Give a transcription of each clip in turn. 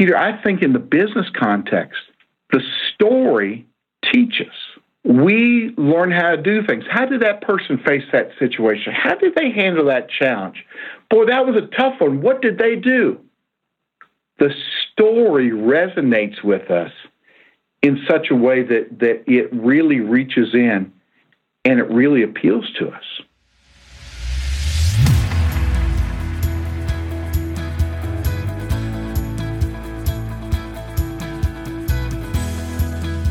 Peter, I think in the business context, the story teaches. We learn how to do things. How did that person face that situation? How did they handle that challenge? Boy, that was a tough one. What did they do? The story resonates with us in such a way that, that it really reaches in and it really appeals to us.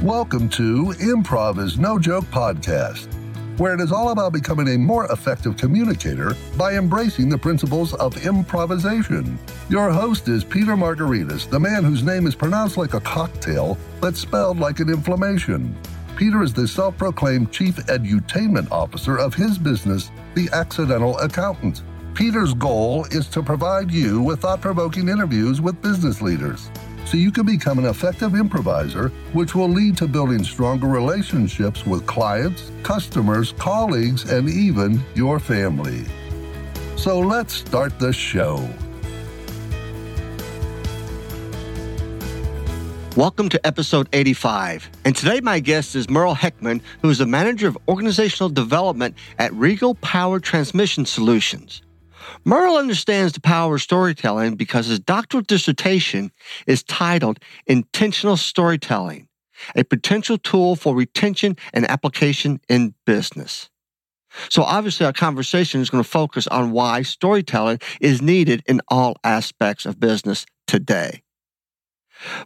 Welcome to Improv is No Joke podcast, where it is all about becoming a more effective communicator by embracing the principles of improvisation. Your host is Peter Margaritis, the man whose name is pronounced like a cocktail but spelled like an inflammation. Peter is the self proclaimed chief edutainment officer of his business, The Accidental Accountant. Peter's goal is to provide you with thought provoking interviews with business leaders so you can become an effective improviser, which will lead to building stronger relationships with clients, customers, colleagues, and even your family. So let's start the show. Welcome to episode 85. And today, my guest is Merle Heckman, who is the manager of organizational development at Regal Power Transmission Solutions. Merle understands the power of storytelling because his doctoral dissertation is titled Intentional Storytelling, a potential tool for retention and application in business. So obviously our conversation is going to focus on why storytelling is needed in all aspects of business today.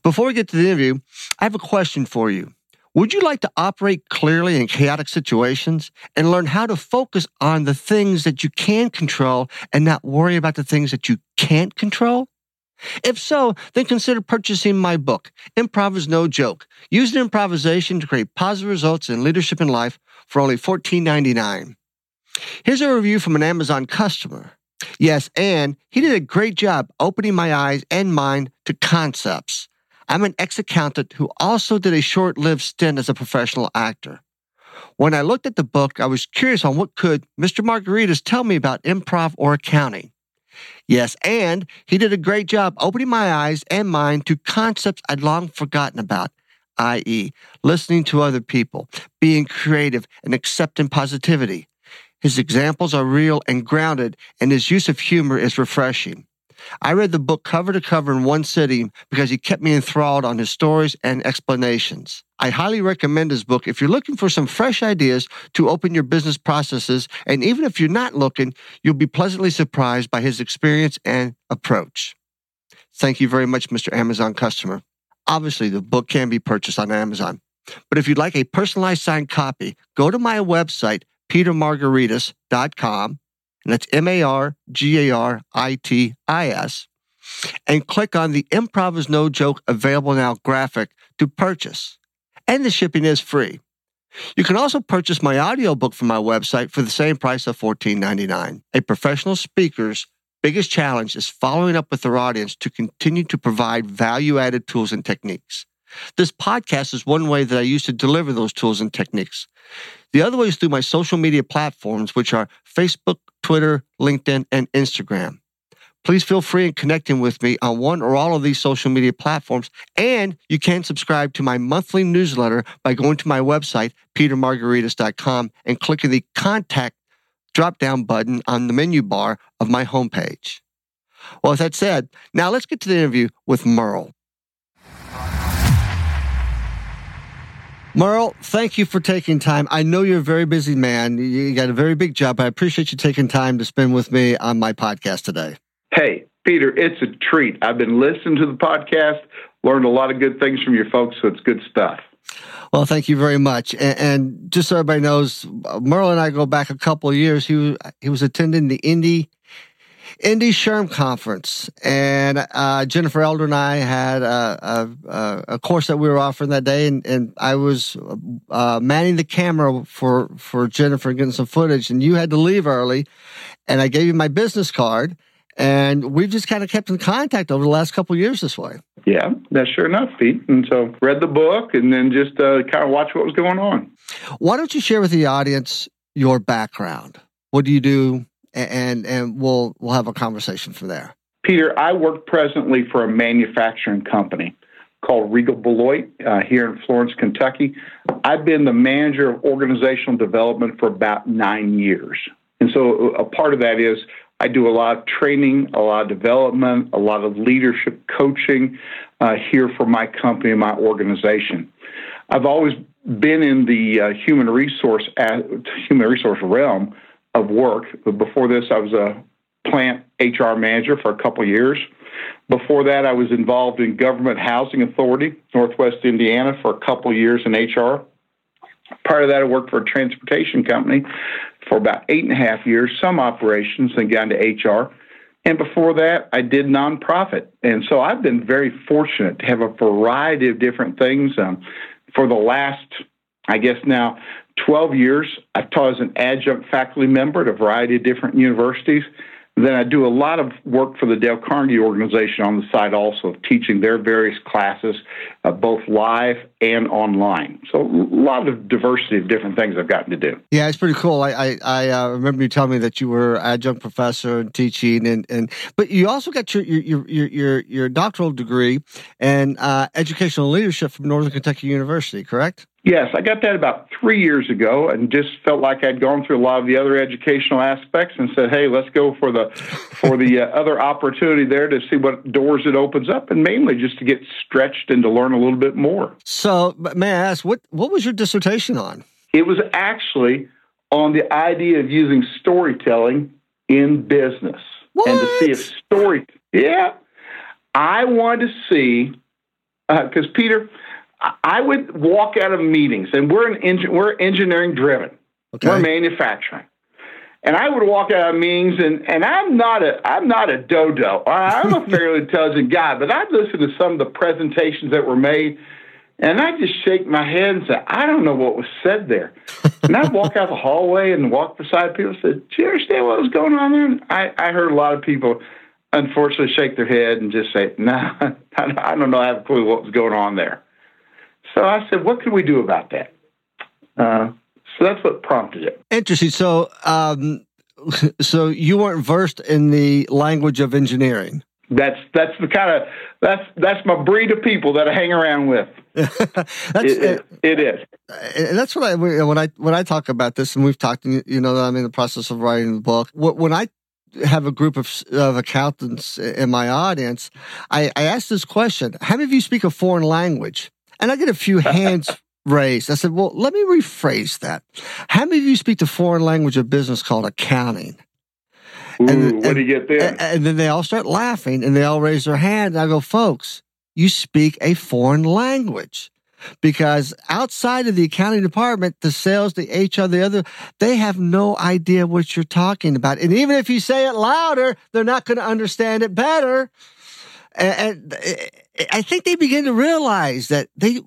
Before we get to the interview, I have a question for you. Would you like to operate clearly in chaotic situations and learn how to focus on the things that you can control and not worry about the things that you can't control? If so, then consider purchasing my book, Improv is No Joke. Use improvisation to create positive results in leadership and life for only $14.99. Here's a review from an Amazon customer. Yes, and he did a great job opening my eyes and mind to concepts. I'm an ex accountant who also did a short lived stint as a professional actor. When I looked at the book, I was curious on what could Mr. Margaritis tell me about improv or accounting. Yes, and he did a great job opening my eyes and mind to concepts I'd long forgotten about, i.e., listening to other people, being creative, and accepting positivity. His examples are real and grounded, and his use of humor is refreshing. I read the book cover to cover in one sitting because he kept me enthralled on his stories and explanations. I highly recommend his book if you're looking for some fresh ideas to open your business processes. And even if you're not looking, you'll be pleasantly surprised by his experience and approach. Thank you very much, Mr. Amazon customer. Obviously, the book can be purchased on Amazon. But if you'd like a personalized signed copy, go to my website, petermargaritis.com and that's M A R G A R I T I S, and click on the Improv is No Joke Available Now graphic to purchase. And the shipping is free. You can also purchase my audiobook from my website for the same price of $14.99. A professional speaker's biggest challenge is following up with their audience to continue to provide value added tools and techniques. This podcast is one way that I use to deliver those tools and techniques. The other way is through my social media platforms, which are Facebook, Twitter, LinkedIn, and Instagram. Please feel free in connecting with me on one or all of these social media platforms. And you can subscribe to my monthly newsletter by going to my website, petermargaritis.com, and clicking the contact drop down button on the menu bar of my homepage. Well, with that said, now let's get to the interview with Merle. Merle, thank you for taking time. I know you're a very busy man. You got a very big job. I appreciate you taking time to spend with me on my podcast today. Hey, Peter, it's a treat. I've been listening to the podcast, learned a lot of good things from your folks, so it's good stuff. Well, thank you very much. And, and just so everybody knows, Merle and I go back a couple of years. He he was attending the Indy Indy SHRM conference, and uh, Jennifer Elder and I had a, a, a, course that we were offering that day, and, and I was uh, manning the camera for for Jennifer and getting some footage, and you had to leave early, and I gave you my business card, and we've just kind of kept in contact over the last couple of years this way. Yeah, that's sure enough, Pete. And so read the book, and then just uh, kind of watch what was going on. Why don't you share with the audience your background? What do you do? And and we'll we'll have a conversation from there. Peter, I work presently for a manufacturing company called Regal Beloit uh, here in Florence, Kentucky. I've been the manager of organizational development for about nine years. And so a part of that is I do a lot of training, a lot of development, a lot of leadership coaching uh, here for my company and my organization. I've always been in the uh, human resource uh, human resource realm of work. Before this, I was a plant HR manager for a couple years. Before that, I was involved in Government Housing Authority, Northwest Indiana, for a couple years in HR. Part of that, I worked for a transportation company for about eight and a half years, some operations, then got into HR. And before that, I did nonprofit. And so I've been very fortunate to have a variety of different things. Um, for the last, I guess now, 12 years, I've taught as an adjunct faculty member at a variety of different universities. Then I do a lot of work for the Dale Carnegie organization on the side also of teaching their various classes, uh, both live and online. So a lot of diversity of different things I've gotten to do. Yeah, it's pretty cool. I I, I uh, remember you telling me that you were adjunct professor and teaching, and, and but you also got your your your your, your doctoral degree in uh, educational leadership from Northern Kentucky University, correct? Yes, I got that about three years ago, and just felt like I'd gone through a lot of the other educational aspects, and said, "Hey, let's go for the for the uh, other opportunity there to see what doors it opens up, and mainly just to get stretched and to learn a little bit more." So, may I ask what what was your dissertation on? It was actually on the idea of using storytelling in business, what? and to see if story. Yeah, I wanted to see because uh, Peter I would walk out of meetings, and we're an we're engineering driven. Okay. We're manufacturing, and I would walk out of meetings, and, and I'm not a I'm not a dodo. I'm a fairly intelligent guy, but I'd listen to some of the presentations that were made, and I just shake my head and say, I don't know what was said there. and I'd walk out the hallway and walk beside people and say, Do you understand what was going on there? And I, I heard a lot of people unfortunately shake their head and just say, No, nah, I don't know. I have a clue what was going on there. So I said, what can we do about that? Uh, so that's what prompted it. Interesting. So, um, so you weren't versed in the language of engineering. That's that's the kind of that's that's my breed of people that I hang around with. that's, it, it, it is, and that's what I when I when I talk about this, and we've talked. You know, that I'm in the process of writing the book. When I have a group of, of accountants in my audience, I, I ask this question: How many of you speak a foreign language? And I get a few hands raised. I said, well, let me rephrase that. How many of you speak the foreign language of business called accounting? Ooh, and, what do you get there? And, and then they all start laughing and they all raise their hand. And I go, folks, you speak a foreign language because outside of the accounting department, the sales, the HR, the other, they have no idea what you're talking about. And even if you say it louder, they're not going to understand it better. And, and I think they begin to realize that they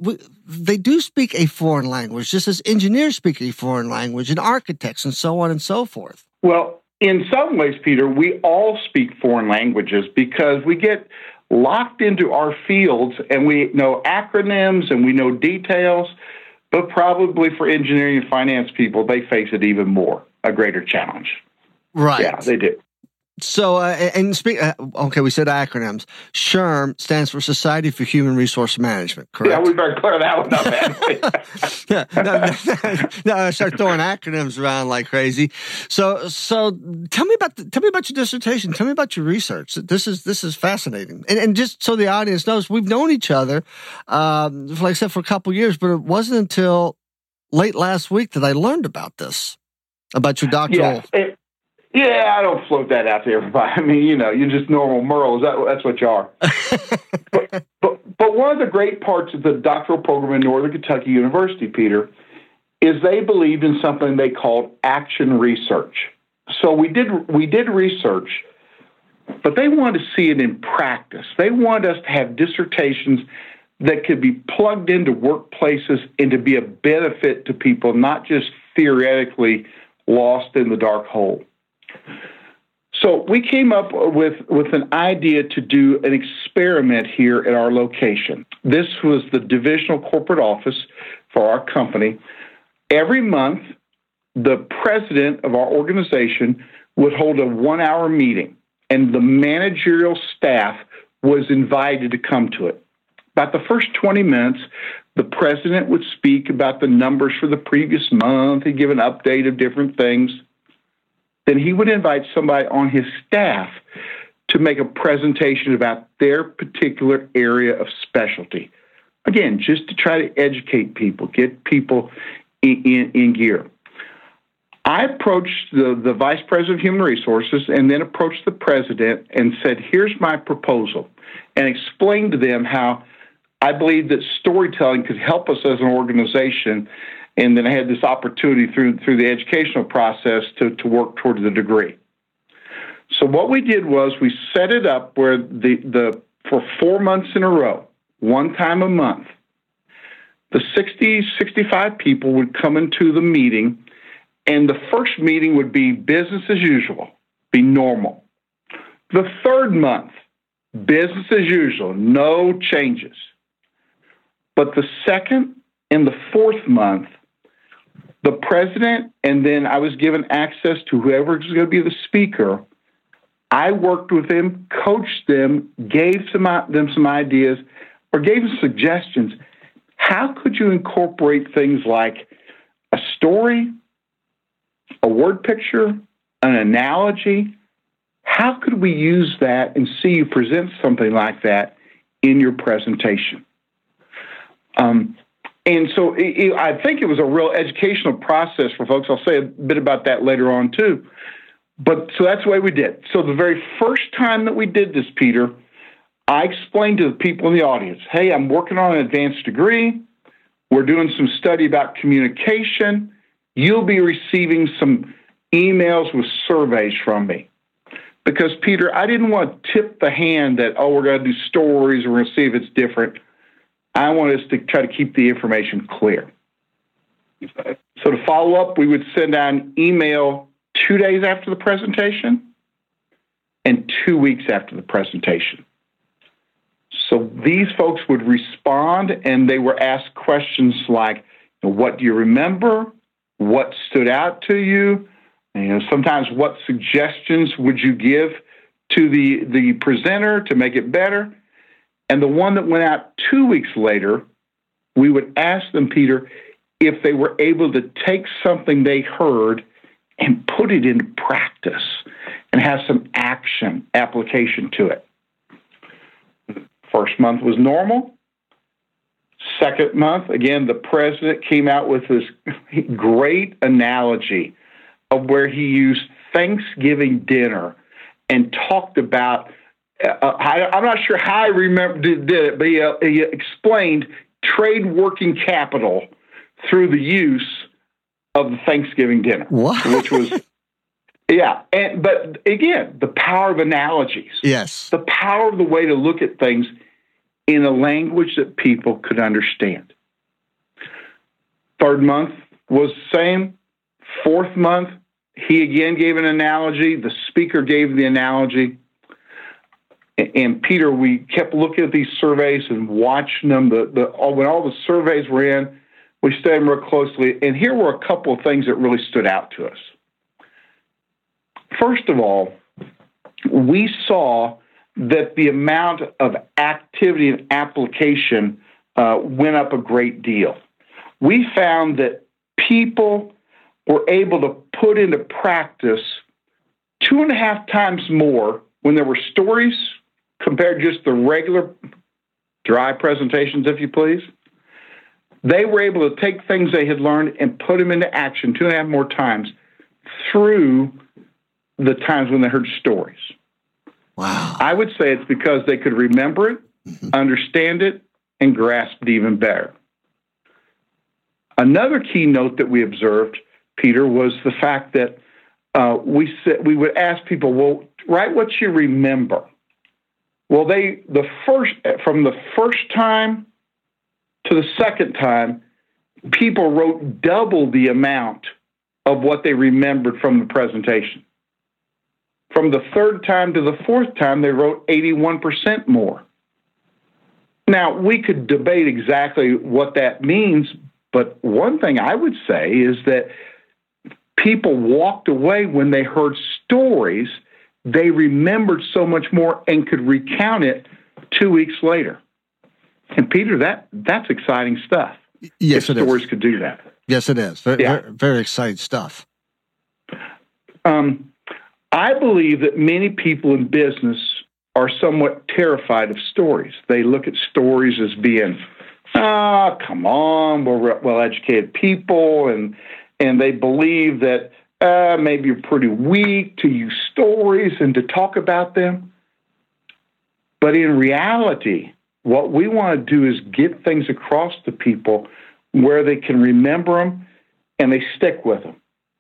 they do speak a foreign language, just as engineers speak a foreign language, and architects, and so on and so forth. Well, in some ways, Peter, we all speak foreign languages because we get locked into our fields and we know acronyms and we know details. But probably for engineering and finance people, they face it even more a greater challenge. Right. Yeah, they do. So, uh, and speak, uh, okay, we said acronyms. SHRM stands for Society for Human Resource Management, correct? Yeah, we better clear that one up, yeah, no, no, no, start throwing acronyms around like crazy. So, so tell me about, the, tell me about your dissertation. Tell me about your research. This is, this is fascinating. And, and just so the audience knows, we've known each other, um, like I said, for a couple years, but it wasn't until late last week that I learned about this, about your doctoral. Yeah, it, yeah, I don't float that out to everybody. I mean, you know, you're just normal Merles. That, that's what you are. but, but, but one of the great parts of the doctoral program in Northern Kentucky University, Peter, is they believed in something they called action research. So we did we did research, but they wanted to see it in practice. They wanted us to have dissertations that could be plugged into workplaces and to be a benefit to people, not just theoretically lost in the dark hole. So we came up with, with an idea to do an experiment here at our location. This was the divisional corporate office for our company. Every month, the president of our organization would hold a one hour meeting. and the managerial staff was invited to come to it. About the first 20 minutes, the president would speak about the numbers for the previous month. He'd give an update of different things. Then he would invite somebody on his staff to make a presentation about their particular area of specialty. Again, just to try to educate people, get people in, in, in gear. I approached the, the vice president of human resources and then approached the president and said, Here's my proposal, and explained to them how I believe that storytelling could help us as an organization. And then I had this opportunity through through the educational process to, to work toward the degree. So what we did was we set it up where the, the for four months in a row, one time a month, the 60, 65 people would come into the meeting and the first meeting would be business as usual, be normal. The third month, business as usual, no changes. But the second and the fourth month, the president, and then I was given access to whoever was going to be the speaker. I worked with them, coached them, gave some, them some ideas, or gave them suggestions. How could you incorporate things like a story, a word picture, an analogy. How could we use that and see you present something like that in your presentation? Um, and so it, it, I think it was a real educational process for folks. I'll say a bit about that later on too. But so that's the way we did. So the very first time that we did this, Peter, I explained to the people in the audience, hey, I'm working on an advanced degree. We're doing some study about communication you'll be receiving some emails with surveys from me. Because, Peter, I didn't want to tip the hand that, oh, we're going to do stories, we're going to see if it's different. I want us to try to keep the information clear. So, to follow up, we would send out an email two days after the presentation and two weeks after the presentation. So, these folks would respond and they were asked questions like, What do you remember? what stood out to you. You know, sometimes what suggestions would you give to the, the presenter to make it better? And the one that went out two weeks later, we would ask them, Peter, if they were able to take something they heard and put it into practice and have some action application to it. First month was normal. Second month, again, the president came out with this great analogy of where he used Thanksgiving dinner and talked about. Uh, I, am not sure how I remember did, did it, but he, uh, he explained trade working capital through the use of the Thanksgiving dinner, what? which was yeah, and but again, the power of analogies. Yes, the power of the way to look at things in a language that people could understand. Third month was the same. Fourth month, he again gave an analogy. The speaker gave the analogy. And Peter, we kept looking at these surveys and watching them. The, the, when all the surveys were in, we studied them real closely. And here were a couple of things that really stood out to us. First of all, we saw that the amount of activity and application uh, went up a great deal. We found that people were able to put into practice two and a half times more when there were stories compared to just the regular dry presentations, if you please. They were able to take things they had learned and put them into action two and a half more times through the times when they heard stories. Wow. I would say it's because they could remember it, mm-hmm. understand it, and grasp it even better. Another key note that we observed, Peter, was the fact that uh, we said we would ask people, "Well, write what you remember." Well, they the first from the first time to the second time, people wrote double the amount of what they remembered from the presentation. From the third time to the fourth time, they wrote 81% more. Now, we could debate exactly what that means, but one thing I would say is that people walked away when they heard stories they remembered so much more and could recount it two weeks later. And Peter, that that's exciting stuff. Yes, if it stories is. could do that. Yes, it is. Very, Yeah. very, very exciting stuff. Um, I believe that many people in business are somewhat terrified of stories. They look at stories as being, ah, come on, we're well-educated people, and and they believe that uh, maybe you're pretty weak to use stories and to talk about them. But in reality, what we want to do is get things across to people where they can remember them and they stick with them.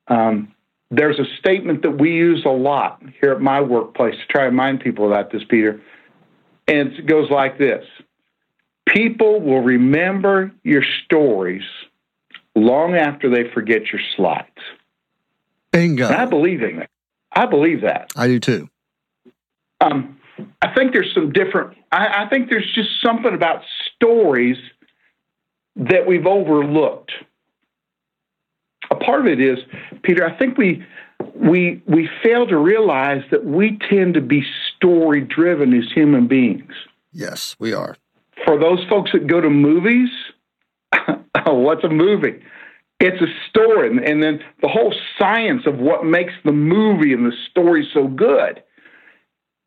Um, there's a statement that we use a lot here at my workplace to try to remind people about this, Peter. And it goes like this People will remember your stories long after they forget your slides. Bingo. And I believe in that. I believe that. I do too. Um, I think there's some different, I, I think there's just something about stories that we've overlooked. A part of it is, Peter, I think we we we fail to realize that we tend to be story driven as human beings. Yes, we are. For those folks that go to movies, what's a movie? It's a story, and, and then the whole science of what makes the movie and the story so good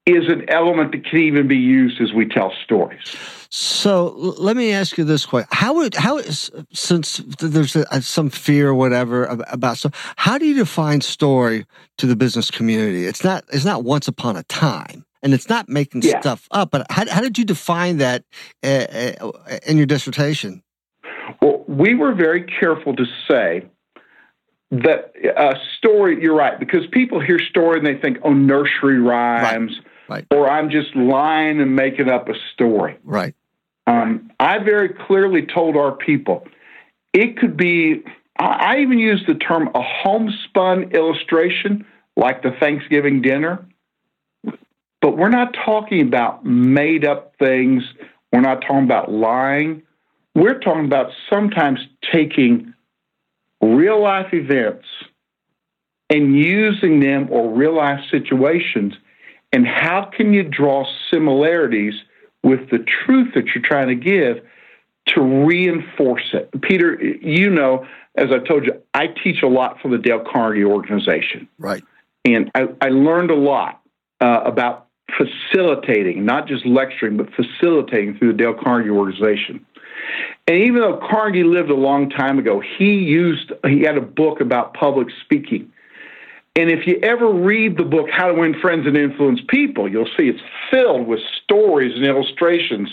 is an element that can even be used as we tell stories. So let me ask you this question: How would how is since there's a, some fear or whatever about so how do you define story to the business community? It's not it's not once upon a time, and it's not making Yeah. stuff up. But how how did you define that uh, uh, in your dissertation? Well, we were very careful to say that a story, you're right, because people hear story and they think, oh, nursery rhymes, right. or I'm just lying and making up a story. Right. Um, I very clearly told our people it could be, I I even used the term a homespun illustration, like the Thanksgiving dinner. But we're not talking about made up things. We're not talking about lying. We're talking about sometimes taking real life events and using them or real life situations. And how can you draw similarities with the truth that you're trying to give to reinforce it? Peter, you know, as I told you, I teach a lot for the Dale Carnegie organization. Right. And I, I learned a lot uh, about facilitating, not just lecturing, but facilitating through the Dale Carnegie organization. And even though Carnegie lived a long time ago, he used he had a book about public speaking. And if you ever read the book How to Win Friends and Influence People, you'll see it's filled with stories and illustrations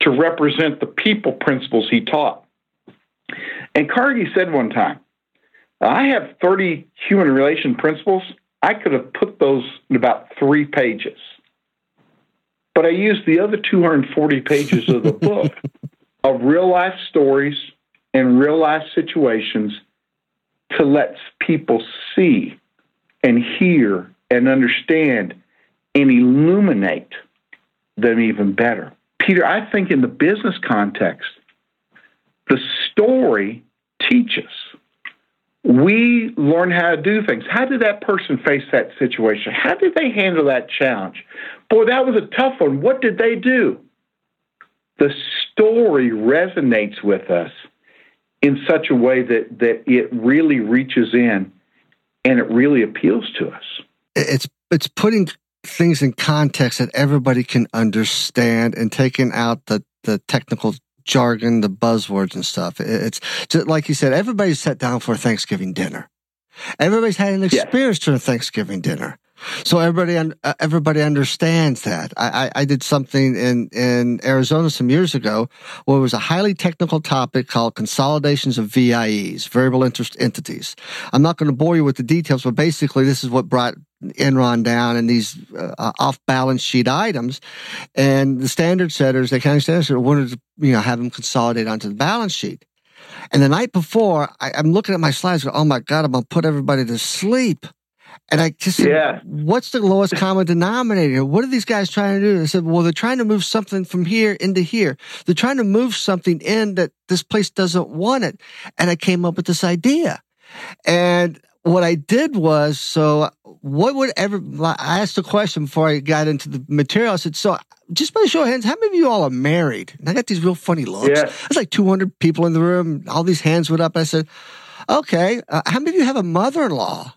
to represent the people principles he taught. And Carnegie said one time, I have 30 human relation principles. I could have put those in about three pages. But I used the other 240 pages of the book of real life stories and real life situations to let people see and hear and understand and illuminate them even better. Peter, I think in the business context, the story teaches. We learn how to do things. How did that person face that situation? How did they handle that challenge? Boy, that was a tough one. What did they do? The story resonates with us in such a way that, that it really reaches in and it really appeals to us. It's it's putting things in context that everybody can understand and taking out the the technical jargon, the buzzwords and stuff. It's just like you said, everybody's sat down for a Thanksgiving dinner. Everybody's had an Yes. experience during a Thanksgiving dinner. So everybody, uh, everybody understands that. I, I, I did something in, in Arizona some years ago where it was a highly technical topic called consolidations of VIEs, variable interest entities. I'm not going to bore you with the details, but basically this is what brought Enron down and these uh, off balance sheet items. And the standard setters, the accounting standard setters wanted to, you know, have them consolidate onto the balance sheet. And the night before, I, I'm looking at my slides, going, oh my God, I'm going to put everybody to sleep. And I just said, Yeah. what's the lowest common denominator? What are these guys trying to do? They said, well, they're trying to move something from here into here. They're trying to move something in that this place doesn't want it. And I came up with this idea. And what I did was, so what would ever, I asked a question before I got into the material. I said, so just by show of hands, how many of you all are married? And I got these real funny looks. Yeah. There's like 200 people in the room. All these hands went up. I said, okay, uh, how many of you have a mother-in-law?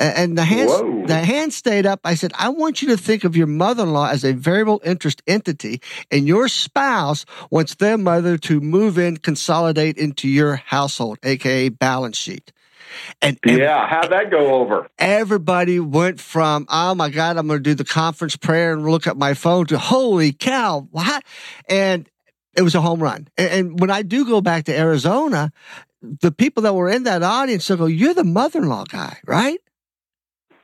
And the hand, Whoa. the hand stayed up. I said, I want you to think of your mother-in-law as a variable interest entity, and your spouse wants their mother to move in, consolidate into your household, aka balance sheet. And Yeah, how'd that go over? everybody went from, oh my God, I'm going to do the conference prayer and look at my phone to, holy cow, what? And it was a home run. And, and when I do go back to Arizona, the people that were in that audience will go, you're the mother-in-law guy, right?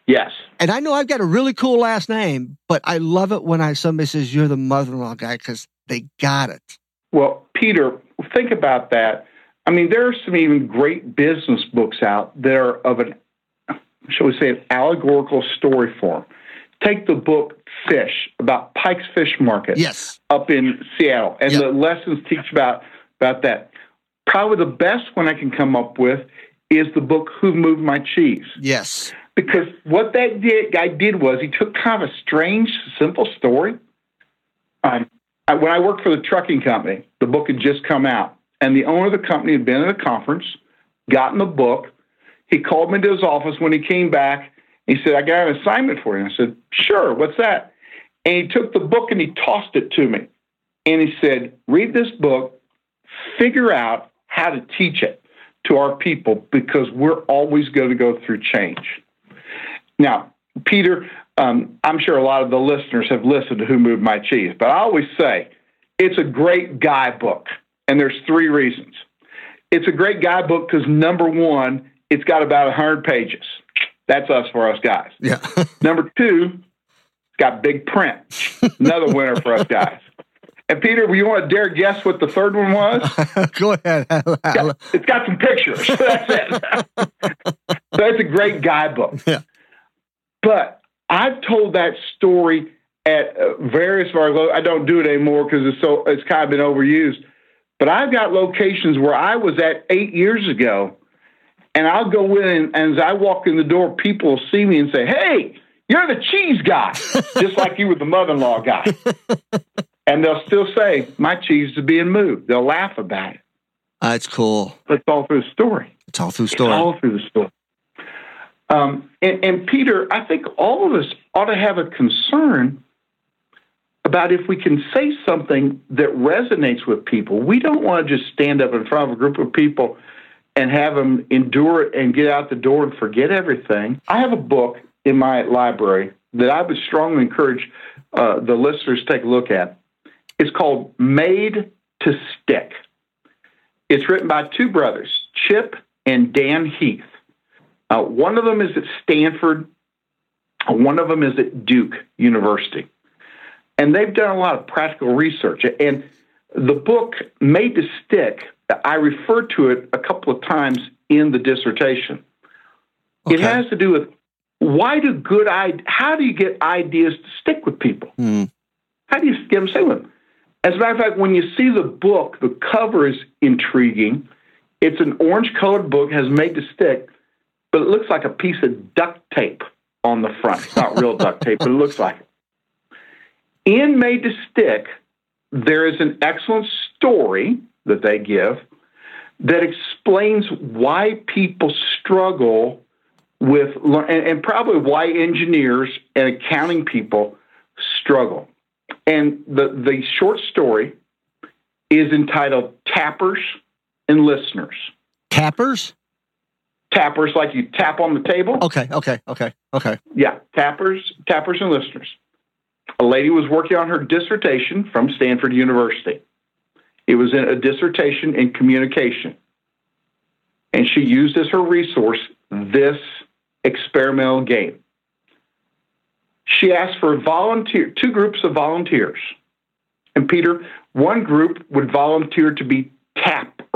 Yes. And I know I've got a really cool last name, but I love it when I somebody says you're the mother-in-law guy because they got it. Well, Peter, think about that. I mean, there are some even great business books out that are of an, shall we say, an allegorical story form. Take the book Fish about Pike's Fish Market Yes. up in Seattle, and Yep. the lessons teach about about that. Probably the best one I can come up with is the book Who Moved My Cheese. Yes. Because what that did, guy did was he took kind of a strange, simple story. Um, I, when I worked for the trucking company, the book had just come out, and the owner of the company had been at a conference, gotten the book. He called me to his office when he came back. He said, "I got an assignment for you." I said, "Sure. What's that?" And he took the book and he tossed it to me, and he said, "Read this book, figure out how to teach it to our people because we're always going to go through change." Now, Peter, um, I'm sure a lot of the listeners have listened to Who Moved My Cheese, but I always say it's a great guidebook, and there's three reasons. It's a great guidebook because number one, it's got about 100 pages. That's us for us guys. Yeah. Number two, it's got big print. Another winner for us guys. And Peter, you want to dare guess what the third one was? Go ahead. It's got some pictures. That's it. so it's a great guidebook. Yeah. But I've told that story at uh, various of our. Lo- I don't do it anymore because it's so it's kind of been overused. But I've got locations where I was at eight years ago, and I'll go in, and as I walk in the door, people will see me and say, "Hey, you're the cheese guy," just like you were the mother-in-law guy. and they'll still say, "My cheese is being moved." They'll laugh about it. That's cool. But it's all through the story. It's all through It's story. all through the story. Um, and, and Peter, I think all of us ought to have a concern about if we can say something that resonates with people. We don't want to just stand up in front of a group of people and have them endure it and get out the door and forget everything. I have a book in my library that I would strongly encourage uh, the listeners to take a look at. It's called Made to Stick. It's written by two brothers, Chip and Dan Heath. Uh, one of them is at Stanford, one of them is at Duke University. And they've done a lot of practical research. And the book, Made to Stick, I refer to it a couple of times in the dissertation. It has to do with why do good ideas, how do you get ideas to stick with people? Hmm. How do you get them to stay with them? As a matter of fact, when you see the book, the cover is intriguing. It's an orange colored book, has made to stick, but it looks like a piece of duct tape on the front. It's not real duct tape, but it looks like it. In Made to Stick, there is an excellent story that they give that explains why people struggle with, and, and probably why engineers and accounting people struggle. And the, the short story is entitled Tappers and Listeners. Tappers? Tappers, like you tap on the table. Okay, okay, okay, okay. Yeah, tappers, tappers and listeners. A lady was working on her dissertation from Stanford University. It was in a dissertation in communication. And she used as her resource this experimental game. She asked for volunteer two groups of volunteers. And Peter, one group would volunteer to be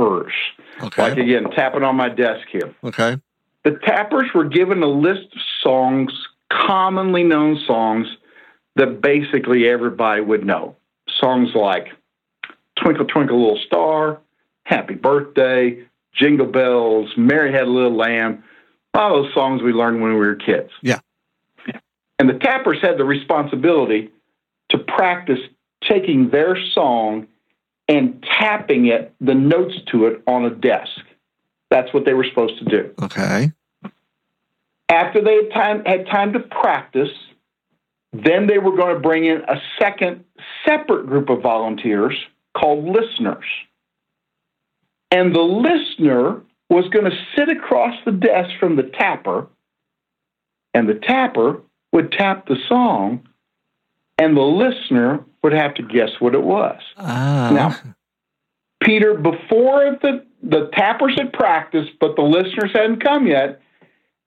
tappers. Okay. Like again, tapping on my desk here. Okay. The Tappers were given a list of songs, commonly known songs, that basically everybody would know. Songs like Twinkle, Twinkle, Little Star, Happy Birthday, Jingle Bells, Mary Had a Little Lamb, all those songs we learned when we were kids. Yeah. And the tappers had the responsibility to practice taking their song and tapping it, the notes to it on a desk. That's what they were supposed to do. Okay. After they had time, had time to practice, then they were going to bring in a second separate group of volunteers called listeners. And the listener was going to sit across the desk from the tapper, and the tapper would tap the song, and the listener would have to guess what it was. Ah. Now, Peter, before the, the tappers had practiced, but the listeners hadn't come yet,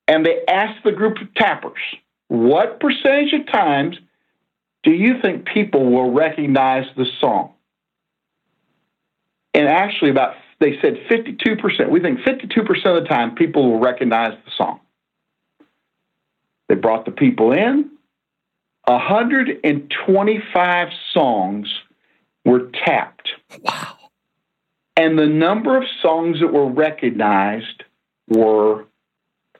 and they asked the group of tappers, what percentage of times do you think people will recognize the song? And actually, about they said 52%. We think 52% of the time people will recognize the song. They brought the people in. 125 songs were tapped. Wow. And the number of songs that were recognized were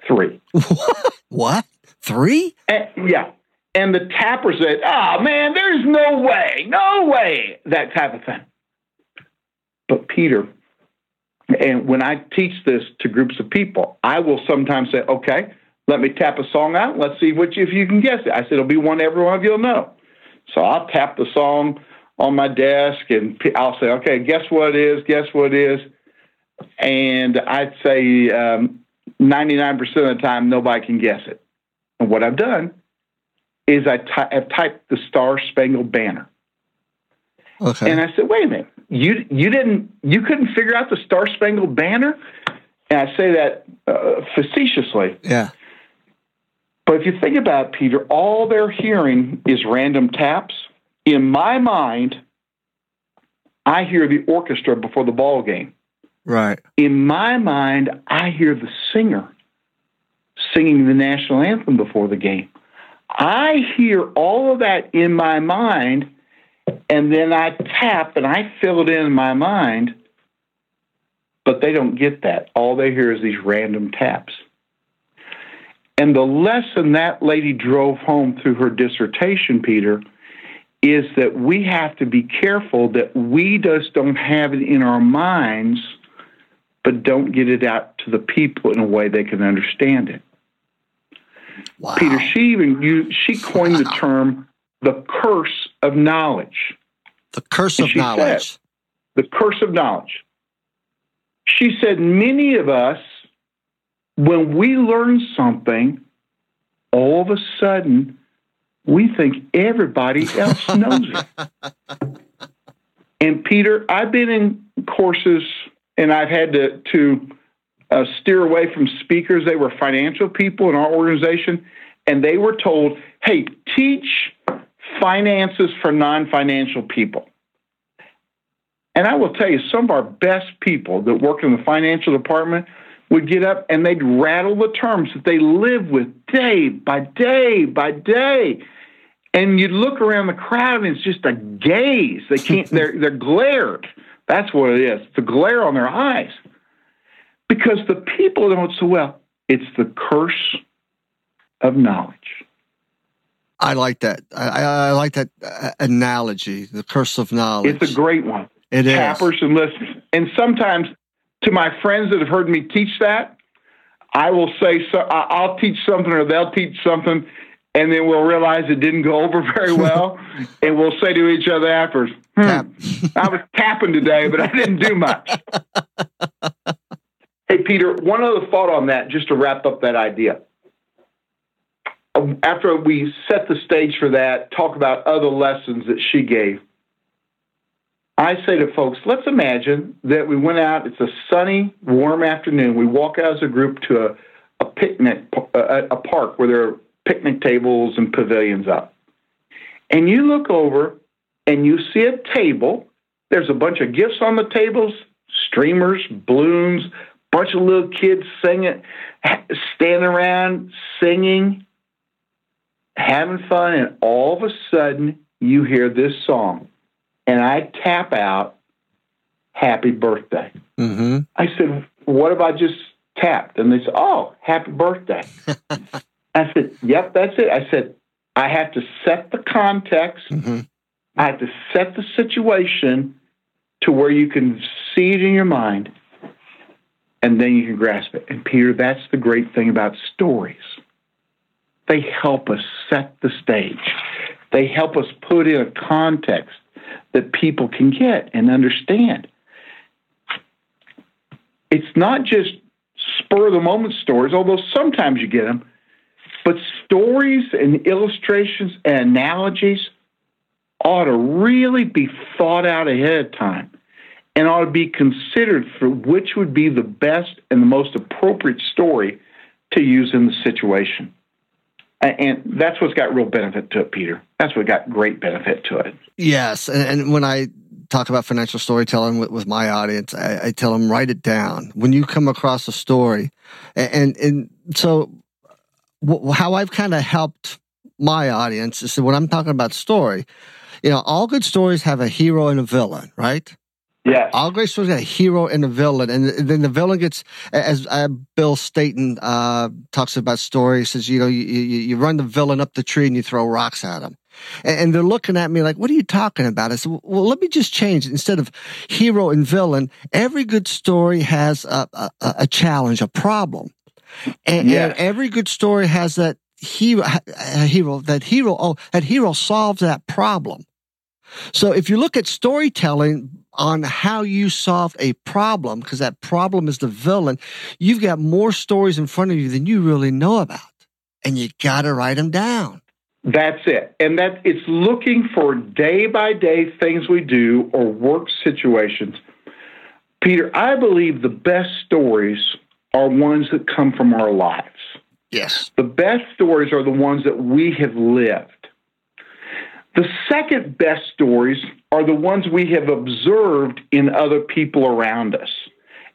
three. what? Three? And, yeah. And the tapper said, oh, man, there's no way, no way, that type of thing. But Peter, and when I teach this to groups of people, I will sometimes say, okay, let me tap a song out. Let's see which if you can guess it. I said it'll be one every one of you'll know. So I'll tap the song on my desk and I'll say, okay, guess what it is? Guess what it is? And I'd say um, 99% of the time nobody can guess it. And what I've done is I ty- have typed the Star Spangled Banner. Okay. And I said, wait a minute, you you didn't you couldn't figure out the Star Spangled Banner? And I say that uh, facetiously. yeah. But if you think about it, Peter, all they're hearing is random taps. In my mind, I hear the orchestra before the ball game. Right. In my mind, I hear the singer singing the national anthem before the game. I hear all of that in my mind, and then I tap and I fill it in, in my mind, but they don't get that. All they hear is these random taps. And the lesson that lady drove home through her dissertation, Peter, is that we have to be careful that we just don't have it in our minds, but don't get it out to the people in a way they can understand it. Wow. Peter, she even you she coined the term the curse of knowledge. the curse of knowledge. The curse of knowledge. She said many of us, when we learn something, all of a sudden we think everybody else knows it. And Peter, I've been in courses and I've had to to uh, steer away from speakers. They were financial people in our organization, and they were told, "Hey, teach finances for non-financial people." And I will tell you, some of our best people that work in the financial department would get up and they'd rattle the terms that they live with day by day by day. And you'd look around the crowd and it's just a gaze. They can't, they're, they're glared. That's what it is. It's a glare on their eyes. Because the people know it so well. It's the curse of knowledge. I like that. I, I, like that uh, analogy. The curse of knowledge. It's a great one. It is. Tappers and listeners. And sometimes to my friends that have heard me teach that, I will say, so, I'll teach something or they'll teach something, and then we'll realize it didn't go over very well. and we'll say to each other afterwards, hmm, I was tapping today, but I didn't do much. hey, Peter, one other thought on that, just to wrap up that idea. Um, After we set the stage for that, talk about other lessons that she gave. I say to folks, let's imagine that we went out, it's a sunny, warm afternoon. We walk out as a group to a, a picnic, a, a park where there are picnic tables and pavilions up. And you look over and you see a table. There's a bunch of gifts on the tables, streamers, balloons, bunch of little kids singing, standing around singing, having fun, and all of a sudden you hear this song. And I tap out happy birthday. Mm-hmm. I said, What have I just tapped? And they said, Oh, happy birthday. I said, Yep, that's it. I said, I have to set the context. Mm-hmm. I have to set the situation to where you can see it in your mind and then you can grasp it. And Peter, that's the great thing about stories. They help us set the stage. They help us put in a context that people can get and understand. It's not just spur of the moment stories, although sometimes you get them, but stories and illustrations and analogies ought to really be thought out ahead of time and ought to be considered for which would be the best and the most appropriate story to use in the situation. Uh, and that's what's got real benefit to it, Peter. That's what got great benefit to it. Yes. And, when I talk about financial storytelling with, with my audience, I, I, tell them write it down when you come across a story. And, and, and so, how I've kind of helped my audience is when I'm talking about story, you know, all good stories have a hero and a villain, right? Yeah. All great stories got a hero and a villain, and then the villain gets, as uh, Bill Staten uh, talks about stories, says you know you, you, you run the villain up the tree and you throw rocks at him, and, and they're looking at me like, "What are you talking about?" I said, "Well, let me just change it. Instead of hero and villain, every good story has a, a, a challenge, a problem, and, yes. and every good story has that hero, hero, that hero, oh, that hero solves that problem." So if you look at storytelling on how you solved a problem, because that problem is the villain, you've got more stories in front of you than you really know about. And you got to write them down. That's it. And that it's looking for day by day things we do or work situations. Peter, I believe the best stories are ones that come from our lives. Yes. The best stories are the ones that we have lived. The second best stories are the ones we have observed in other people around us.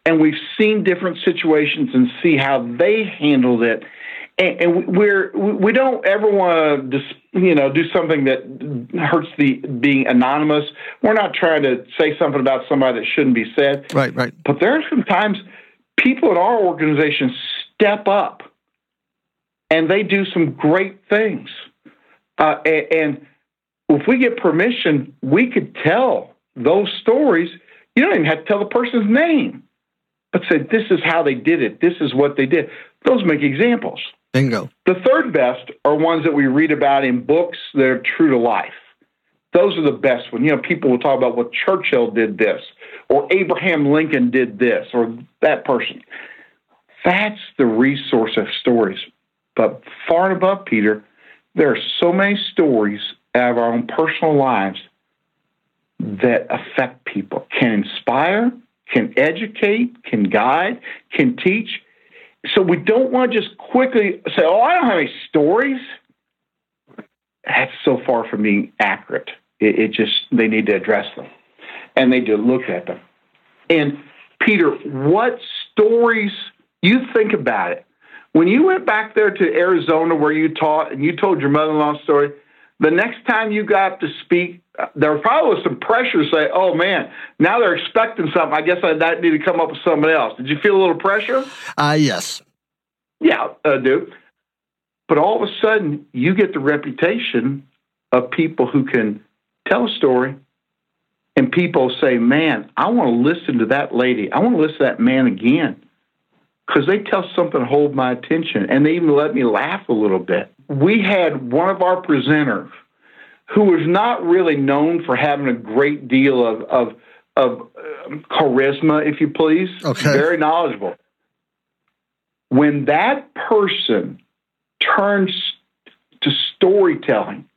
And we've seen different situations and see how they handled it. And, and we're we don't ever want to you know do something that hurts the being anonymous. We're not trying to say something about somebody that shouldn't be said. Right, right. But there are some times people in our organization step up and they do some great things. Uh, and, and if we get permission, we could tell those stories. You don't even have to tell the person's name, but say, this is how they did it. This is what they did. Those make examples. Bingo. The third best are ones that we read about in books that are true to life. Those are the best ones. You know, people will talk about what Churchill did this, or Abraham Lincoln did this, or that person. That's the resource of stories. But far and above, Peter, there are so many stories out of our own personal lives that affect people, can inspire, can educate, can guide, can teach. So we don't want to just quickly say, oh, I don't have any stories. That's so far from being accurate. It, it just, they need to address them and they need to look at them. And Peter, what stories, you think about it. When you went back there to Arizona where you taught and you told your mother in law story, the next time you got to speak, there probably was some pressure to say, oh man, now they're expecting something. I guess I need to come up with something else. Did you feel a little pressure? Uh, yes. Yeah, uh, do. But all of a sudden, you get the reputation of people who can tell a story, and people say, man, I want to listen to that lady. I want to listen to that man again because they tell something to hold my attention, and they even let me laugh a little bit we had one of our presenters who was not really known for having a great deal of of, of um, charisma, if you please. Okay. Very knowledgeable. When that person turns to storytelling,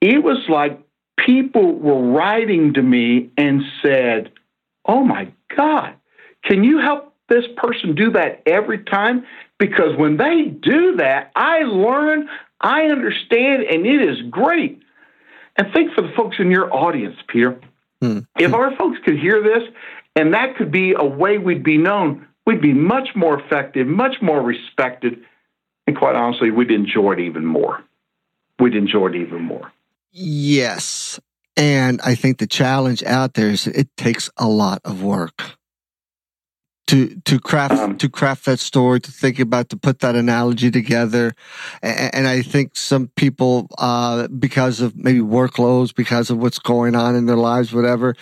it was like people were writing to me and said, "Oh my God, can you help this person do that every time because when they do that, I learn, I understand, and it is great. And think for the folks in your audience, Peter. Hmm. If our folks could hear this, and that could be a way we'd be known, we'd be much more effective, much more respected, and quite honestly, we'd enjoy it even more. We'd enjoy it even more. Yes. And I think the challenge out there is it takes a lot of work to to craft um, to craft that story, to think about to put that analogy together, and, and I think some people, uh, because of maybe workloads, because of what's going on in their lives, whatever,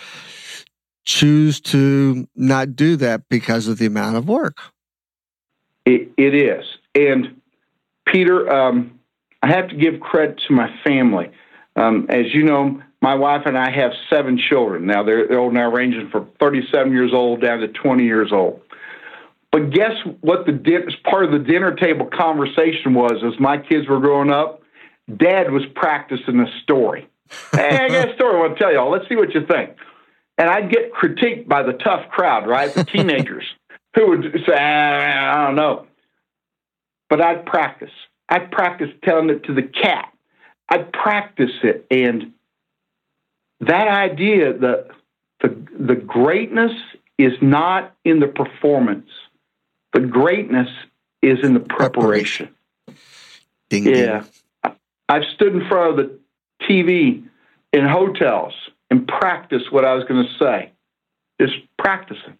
choose to not do that because of the amount of work. it, it is, and Peter, um, I have to give credit to my family. Um, as you know, my wife and I have seven children. Now they're, they're now ranging from 37 years old down to 20 years old. But guess what the din- part of the dinner table conversation was as my kids were growing up? Dad was practicing a story. hey, I got a story I want to tell y'all. Let's see what you think. And I'd get critiqued by the tough crowd, right? The teenagers who would say, ah, I don't know. But I'd practice. I'd practice telling it to the cat. I'd practice it. And that idea that the, the greatness is not in the performance, the greatness is in the preparation. Ding, yeah. Ding. I've stood in front of the TV in hotels and practiced what I was going to say. Just practicing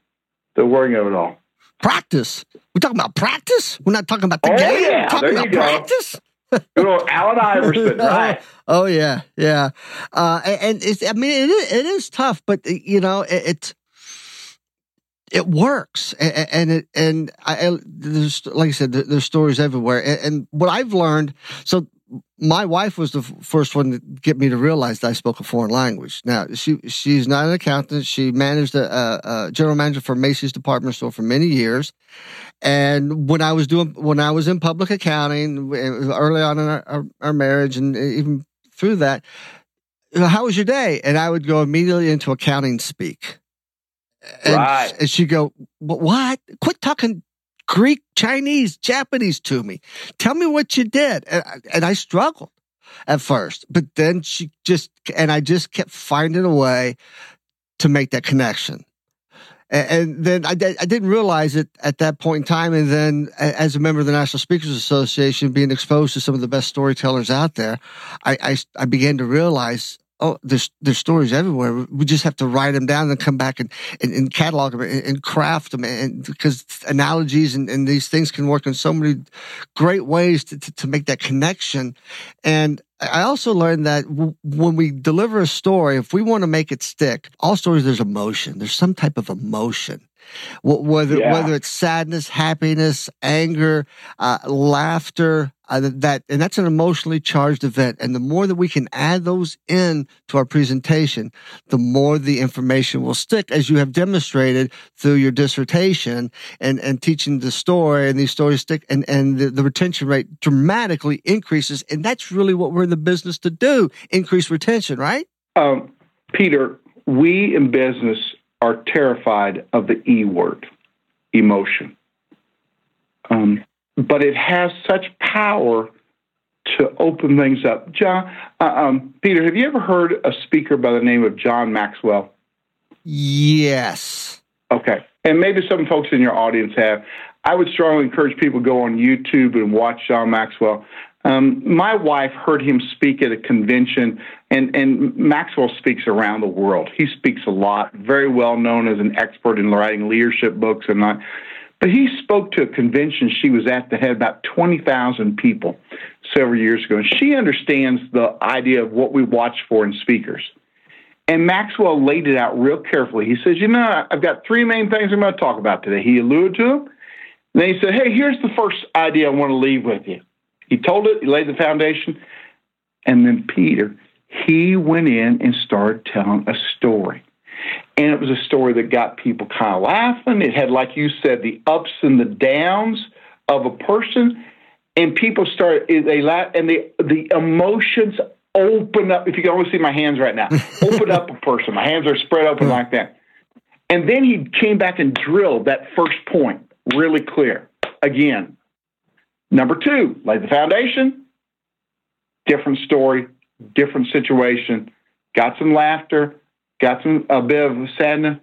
the wording of it all. Practice. We're talking about practice. We're not talking about the oh, game. Yeah. We're talking there about practice. Good old Allen Iverson, right? oh yeah, yeah. Uh, and it's, I mean, it is, it is tough, but you know, it, it's it works, and, and it and I, there's like I said, there's stories everywhere, and, and what I've learned. So my wife was the first one to get me to realize that I spoke a foreign language. Now she she's not an accountant. She managed a, a, a, general manager for Macy's department store for many years. And when I was doing when I was in public accounting eh, early on in our, our, our marriage and even through that, how was your day? And I would go immediately into accounting speak. And, right. and she'd go, what? Quit talking Greek, Chinese, Japanese to me. Tell me what you did. And, and I struggled at first, but then she just, and I just kept finding a way to make that connection. And, and then I, I didn't realize it at that point in time. And then as a member of the National Speakers Association, being exposed to some of the best storytellers out there, I, I, I began to realize oh, there's there's stories everywhere. We just have to write them down and come back and, and, and catalog them and, and, craft them. And because analogies and, and, these things can work in so many great ways to, to, to make that connection. And I also learned that w- when we deliver a story, if we want to make it stick, all stories there's emotion. There's some type of emotion whether yeah. whether it's sadness, happiness, anger, uh, laughter, uh, that and that's an emotionally charged event. And the more that we can add those in to our presentation, the more the information will stick, as you have demonstrated through your dissertation and and teaching the story. And these stories stick, and and the, the retention rate dramatically increases. And that's really what we're in the business to do: increase retention, right? Um, Peter, we in business are terrified of the E word, emotion. Um, but it has such power to open things up. John, uh, um, Peter, have you ever heard a speaker by the name of John Maxwell? Yes. Okay. And maybe some folks in your audience have. I would strongly encourage people to go on YouTube and watch John Maxwell. Um, my wife heard him speak at a convention, and, and Maxwell speaks around the world. He speaks a lot, very well known as an expert in writing leadership books and not. But he spoke to a convention she was at that had about 20,000 people several years ago. And she understands the idea of what we watch for in speakers. And Maxwell laid it out real carefully. He says, You know, I've got three main things I'm going to talk about today. He alluded to them. Then he said, Hey, here's the first idea I want to leave with you. He told it, he laid the foundation. And then Peter, he went in and started telling a story. And it was a story that got people kind of laughing. It had, like you said, the ups and the downs of a person. And people started, they laugh, and the, the emotions open up. If you can only see my hands right now, open up a person. My hands are spread open like that. And then he came back and drilled that first point really clear. Again, Number two, lay the foundation. Different story, different situation. Got some laughter, got some a bit of sadness,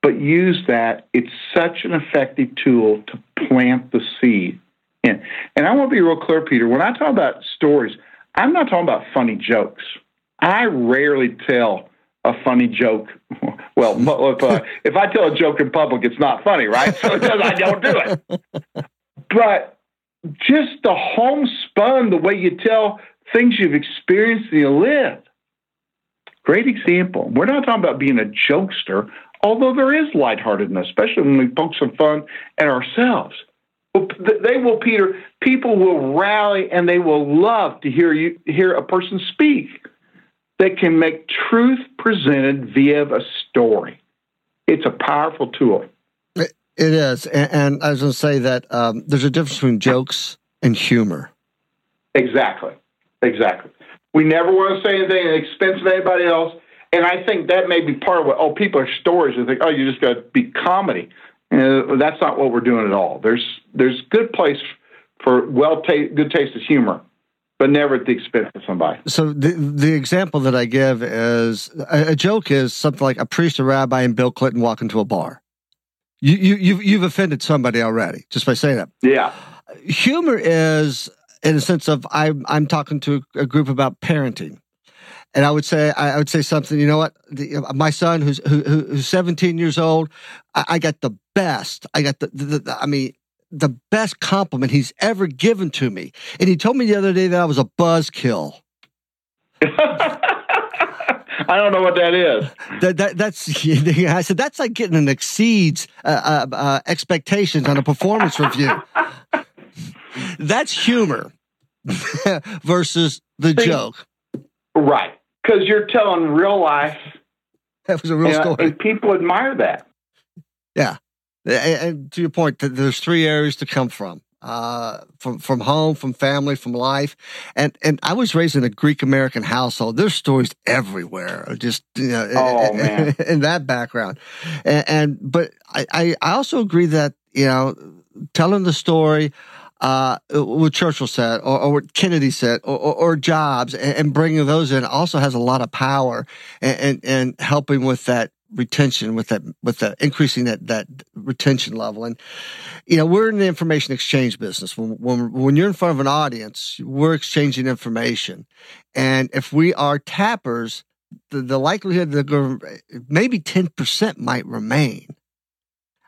but use that. It's such an effective tool to plant the seed in. And I want to be real clear, Peter. When I talk about stories, I'm not talking about funny jokes. I rarely tell a funny joke. Well, if, uh, if I tell a joke in public, it's not funny, right? So I don't do it. But just the homespun, the way you tell things you've experienced and you lived. Great example. We're not talking about being a jokester, although there is lightheartedness, especially when we poke some fun at ourselves. They will, Peter. People will rally and they will love to hear you hear a person speak that can make truth presented via a story. It's a powerful tool. It is, and, and I was going to say that um, there's a difference between jokes and humor. Exactly, exactly. We never want to say anything at the expense of anybody else, and I think that may be part of what. Oh, people are stories and think, oh, you just got to be comedy. Uh, that's not what we're doing at all. There's there's good place for well ta- good taste of humor, but never at the expense of somebody. So the the example that I give is a, a joke is something like a priest, a rabbi, and Bill Clinton walk into a bar. You you you've, you've offended somebody already just by saying that. Yeah. Humor is in a sense of I'm I'm talking to a group about parenting and I would say I would say something. You know what? The, my son, who's who, who's 17 years old, I, I got the best. I got the, the, the, I mean the best compliment he's ever given to me, and he told me the other day that I was a buzzkill. I don't know what that is. That, that that's I said that's like getting an exceeds uh, uh, uh, expectations on a performance review. that's humor versus the See, joke. Right because you're telling real life. That was a real and, story. And people admire that. Yeah. And to your point, there's three areas to come from. Uh, from from home, from family, from life, and and I was raised in a Greek American household. There's stories everywhere, just you know, oh, in, in, that background, and, and but I I also agree that you know telling the story uh, what Churchill said or, or what Kennedy said or, or, or Jobs and, and, bringing those in also has a lot of power and, and, and, helping with that retention with that with that increasing that that retention level. And you know we're in the information exchange business. When when, when you're in front of an audience we're exchanging information. And if we are tappers the, the likelihood that maybe 10% might remain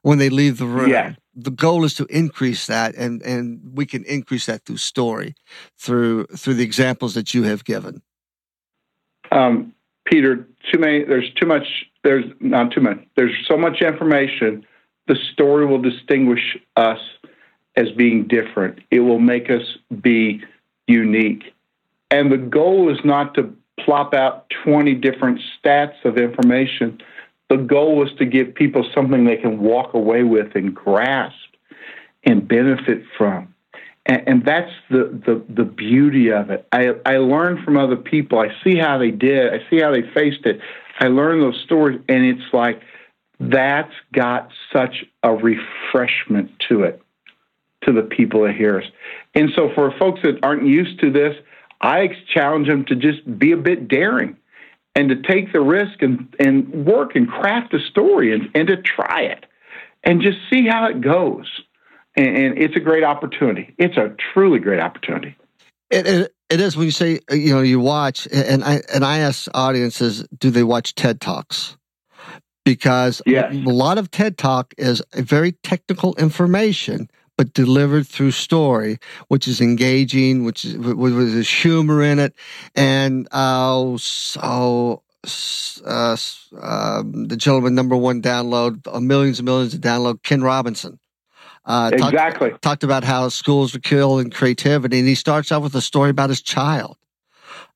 when they leave the room. Yeah. The goal is to increase that and and we can increase that through story through through the examples that you have given. Um, peter too many there's too much there's not too much there's so much information the story will distinguish us as being different it will make us be unique and the goal is not to plop out 20 different stats of information the goal was to give people something they can walk away with and grasp and benefit from. And, and that's the, the, the beauty of it. I, I learn from other people. I see how they did. I see how they faced it. I learn those stories, and it's like that's got such a refreshment to it to the people that hear us. And so, for folks that aren't used to this, I challenge them to just be a bit daring and to take the risk and, and work and craft a story and, and to try it and just see how it goes. And, and it's a great opportunity. It's a truly great opportunity. It, it, is when you say you know you watch and I and I ask audiences do they watch TED talks because yes. a lot of TED talk is very technical information but delivered through story, which is engaging, which is with, with humor in it, and uh, so uh, um, the gentleman number one download, uh, millions and millions of download, Ken Robinson. Uh, exactly. Talked, talked about how schools are killing creativity, and he starts out with a story about his child.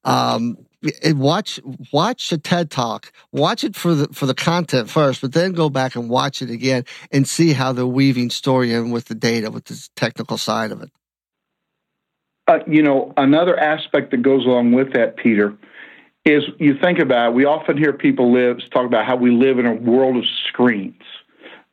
Um, watch watch a TED talk. Watch it for the for the content first, but then go back and watch it again and see how they're weaving story in with the data, with the technical side of it. Uh, you know, another aspect that goes along with that, Peter, is you think about. It, we often hear people live talk about how we live in a world of screens.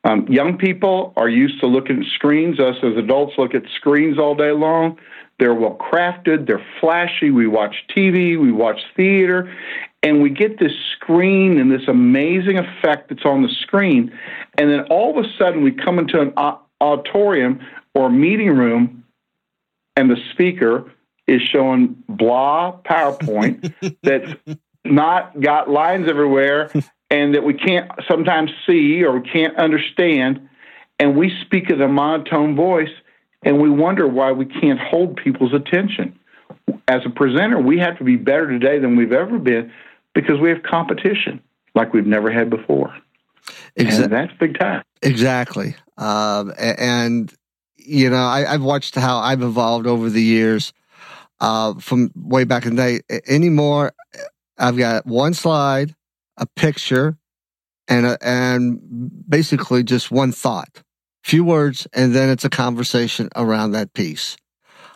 Um, young people are used to looking at screens. Us as adults look at screens all day long. They're well crafted, they're flashy. We watch TV, we watch theater, and we get this screen and this amazing effect that's on the screen. And then all of a sudden, we come into an auditorium or meeting room, and the speaker is showing blah PowerPoint that's not got lines everywhere and that we can't sometimes see or we can't understand. And we speak in a monotone voice and we wonder why we can't hold people's attention. As a presenter, we have to be better today than we've ever been because we have competition like we've never had before. Exactly. And that's big time. Exactly. Um, and, you know, I, have watched how I've evolved over the years uh, from way back in the day. Anymore, I've got one slide, a picture, and a, and basically just one thought, few words, and then it's a conversation around that piece.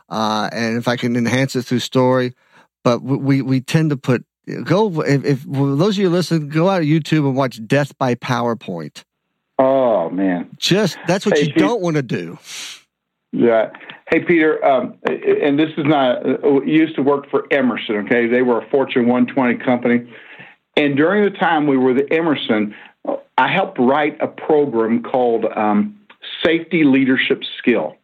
Uh, and if I can enhance it through story, but we we tend to put go if, if those of you listen, go out to YouTube and watch Death by PowerPoint. Oh man, just that's what hey, you don't want to do. Yeah. Hey, Peter, um, and this is not, uh, used to work for Emerson, okay? They were a Fortune 120 company. And during the time we were the Emerson, I helped write a program called um, Safety Leadership Skill.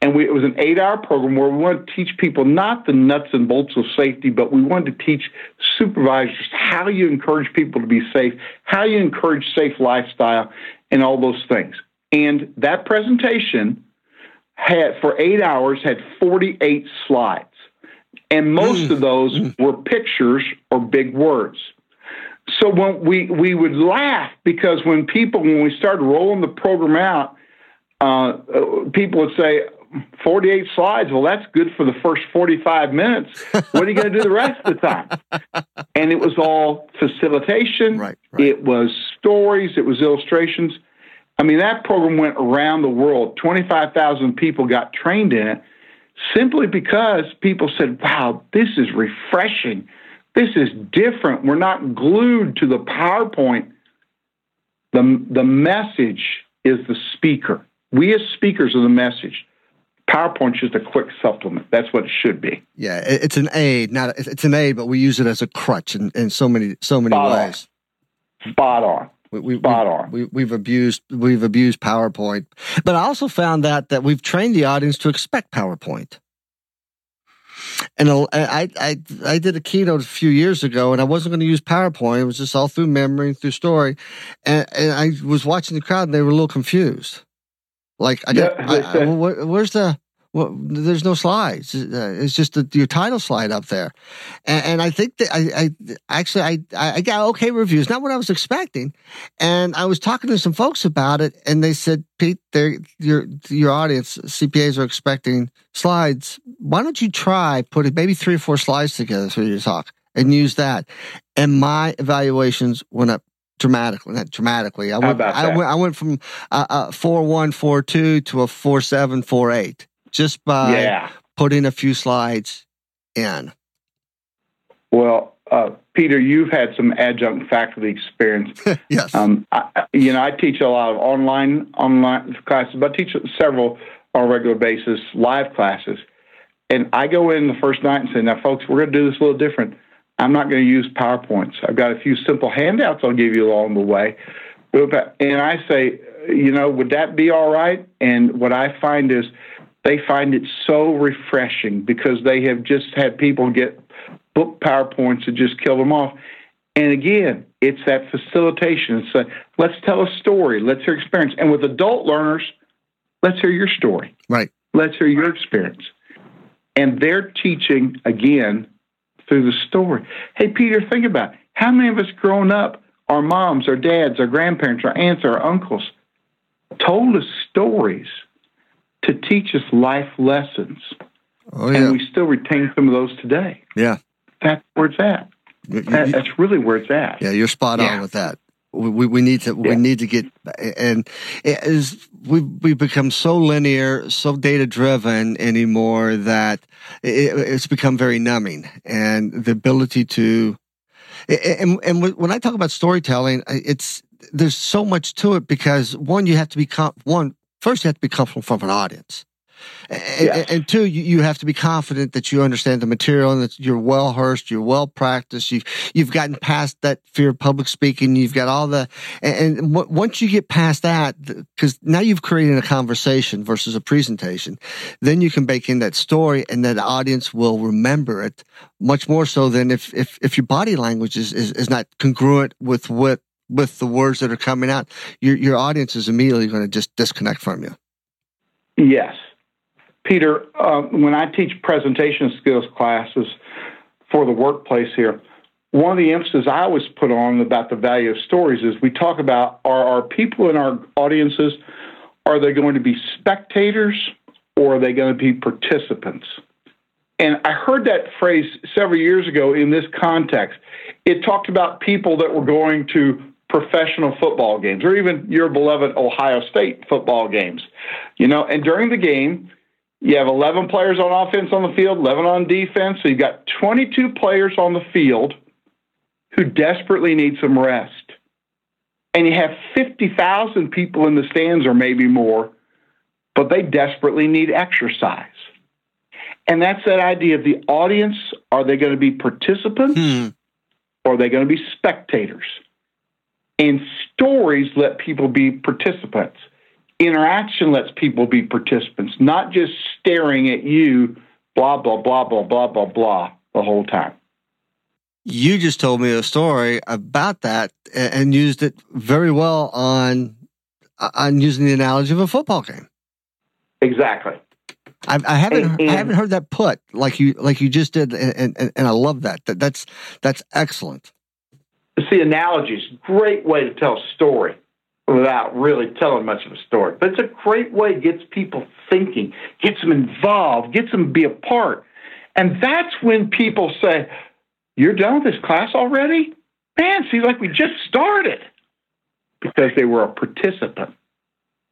And we, it was an eight hour program where we wanted to teach people not the nuts and bolts of safety, but we wanted to teach supervisors how you encourage people to be safe, how you encourage safe lifestyle, and all those things. And that presentation had for eight hours had 48 slides. And most mm. of those mm. were pictures or big words. So when we, we would laugh because when people, when we started rolling the program out, uh, people would say, 48 slides. Well, that's good for the first 45 minutes. What are you going to do the rest of the time? And it was all facilitation. Right, right. It was stories. It was illustrations. I mean, that program went around the world. 25,000 people got trained in it simply because people said, wow, this is refreshing. This is different. We're not glued to the PowerPoint. The, the message is the speaker. We as speakers are the message. PowerPoint's just a quick supplement. That's what it should be. Yeah, it's an aid, not it's an aid, but we use it as a crutch in, in so many so many Spot ways. On. Spot on. We, we, Spot on. We, we've abused we've abused PowerPoint, but I also found that that we've trained the audience to expect PowerPoint. And I, I, I did a keynote a few years ago, and I wasn't going to use PowerPoint. It was just all through memory, through story, and, and I was watching the crowd, and they were a little confused. Like, I, yeah, I, I, where's the well, there's no slides. Uh, it's just the, your title slide up there, and, and I think that I, I actually I I got okay reviews, not what I was expecting, and I was talking to some folks about it, and they said, Pete, your your audience CPAs are expecting slides. Why don't you try putting maybe three or four slides together for your talk and use that? And my evaluations went up dramatically. Not dramatically. I went. I went. I went from a, a four one four two to a four seven four eight just by yeah. putting a few slides in? Well, uh, Peter, you've had some adjunct faculty experience. yes. Um, I, you know, I teach a lot of online online classes, but I teach several on a regular basis live classes. And I go in the first night and say, "Now, folks, we're going to do this a little different. I'm not going to use PowerPoints. I've got a few simple handouts I'll give you along the way." And I say, you know, would that be all right? And what I find is they find it so refreshing because they have just had people get book PowerPoints to just kill them off. And again, it's that facilitation. It's a, let's tell a story. Let's hear experience. And with adult learners, let's hear your story. Right. Let's hear your experience. And they're teaching again through the story. Hey, Peter, think about it. how many of us growing up, our moms, our dads, our grandparents, our aunts, our uncles told us stories to teach us life lessons. Oh, yeah. And we still retain some of those today. Yeah. That's where it's at. That, that's really where it's at. Yeah, you're spot yeah. on with that. We, we, we need to we need to get and it is we we become so linear, so data driven anymore that it, it's become very numbing, and the ability to and and when I talk about storytelling, it's there's so much to it because one you have to be one First, you have to be comfortable from an audience. And, yes. and two, you, you have to be confident that you understand the material and that you're well rehearsed, you're well practiced, you've, you've gotten past that fear of public speaking, you've got all the, and, and w- once you get past that, because now you've created a conversation versus a presentation, then you can bake in that story and that audience will remember it much more so than if, if, if your body language is, is, is not congruent with what with the words that are coming out, your your audience is immediately going to just disconnect from you. Yes, Peter. Uh, when I teach presentation skills classes for the workplace here, one of the emphasis I always put on about the value of stories is we talk about are our people in our audiences are they going to be spectators or are they going to be participants? And I heard that phrase several years ago in this context. It talked about people that were going to professional football games or even your beloved Ohio State football games. You know, and during the game, you have 11 players on offense on the field, 11 on defense. So you've got 22 players on the field who desperately need some rest. And you have 50,000 people in the stands or maybe more, but they desperately need exercise. And that's that idea of the audience. Are they going to be participants hmm. or are they going to be spectators? And stories let people be participants. Interaction lets people be participants, not just staring at you, blah, blah, blah, blah, blah, blah, blah, the whole time. You just told me a story about that and used it very well on on using the analogy of a football game. Exactly. I, I haven't and, and, I haven't heard that put like you like you just did, and, and, and I love that. that. That's that's excellent see analogies, great way to tell a story without really telling much of a story. But it's a great way, gets people thinking, gets them involved, gets them to be a part. And that's when people say, You're done with this class already? Man, seems like we just started. Because they were a participant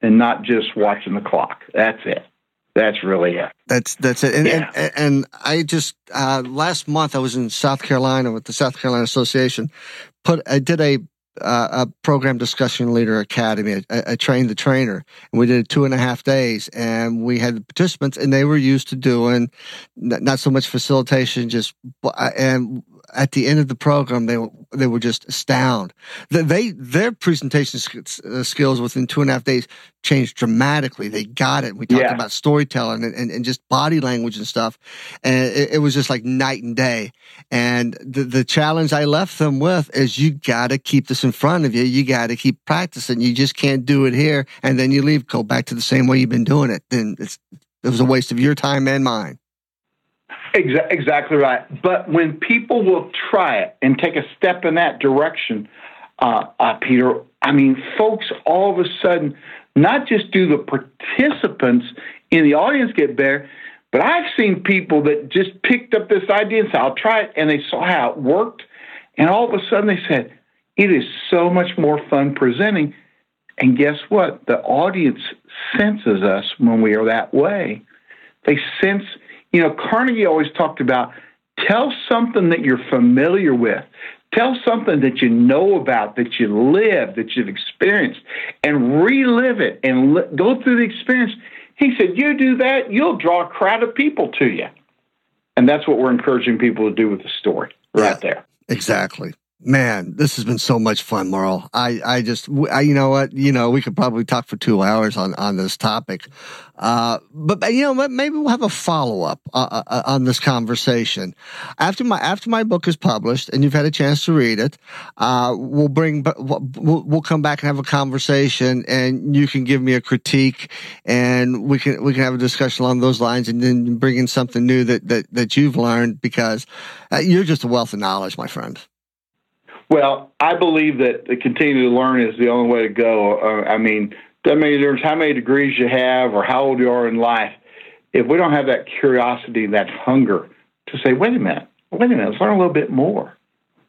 and not just watching the clock. That's it. That's really it. That's that's it. And yeah. and, and, I just uh, last month I was in South Carolina with the South Carolina Association. Put I did a uh, a program discussion leader academy. I, trained the trainer, and we did two and a half days. And we had the participants, and they were used to doing not so much facilitation, just and at the end of the program, they they were just astounded. They their presentation uh, skills within two and a half days changed dramatically. They got it. We talked yeah. about storytelling and, and, and, just body language and stuff, and it, it, was just like night and day. And the the challenge I left them with is you got to keep this in front of you. You got to keep practicing. You just can't do it here and then you leave. Go back to the same way you've been doing it. Then it's it was a waste of your time and mine. Exa- exactly right. But when people will try it and take a step in that direction, uh, uh, Peter, I mean, folks all of a sudden not just do the participants in the audience get better, but I've seen people that just picked up this idea and said, I'll try it, and they saw how it worked. And all of a sudden they said, it is so much more fun presenting. And guess what? The audience senses us when we are that way. They sense you know, Carnegie always talked about tell something that you're familiar with. Tell something that you know about, that you live, that you've experienced, and relive it and li- go through the experience. He said, You do that, you'll draw a crowd of people to you. And that's what we're encouraging people to do with the story right yeah, there. Exactly. Man, this has been so much fun, Merle. I, I just, I, you know what, you know, we could probably talk for two hours on, on this topic. Uh, but, you know, maybe we'll have a follow up uh, uh, uh, on this conversation after my, after my book is published and you've had a chance to read it. Uh, we'll bring, we'll, we'll come back and have a conversation and you can give me a critique and we can, we can have a discussion along those lines and then bring in something new that, that, that you've learned because uh, you're just a wealth of knowledge, my friend. Well, I believe that to continue to learn is the only way to go. Uh, I mean, doesn't make difference how many degrees you have or how old you are in life. If we don't have that curiosity, that hunger to say, wait a minute, wait a minute, let's learn a little bit more.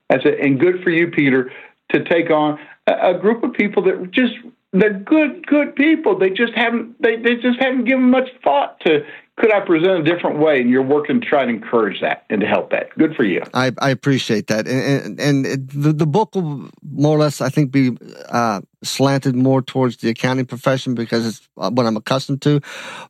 That's it. And good for you, Peter, to take on a, a group of people that just they're good, good people. They just haven't they, they just haven't given much thought to could I present a different way? And you're working to try to encourage that and to help that. Good for you. I, I appreciate that. And, and, and the, the book will more or less, I think, be uh, slanted more towards the accounting profession because it's uh, what I'm accustomed to.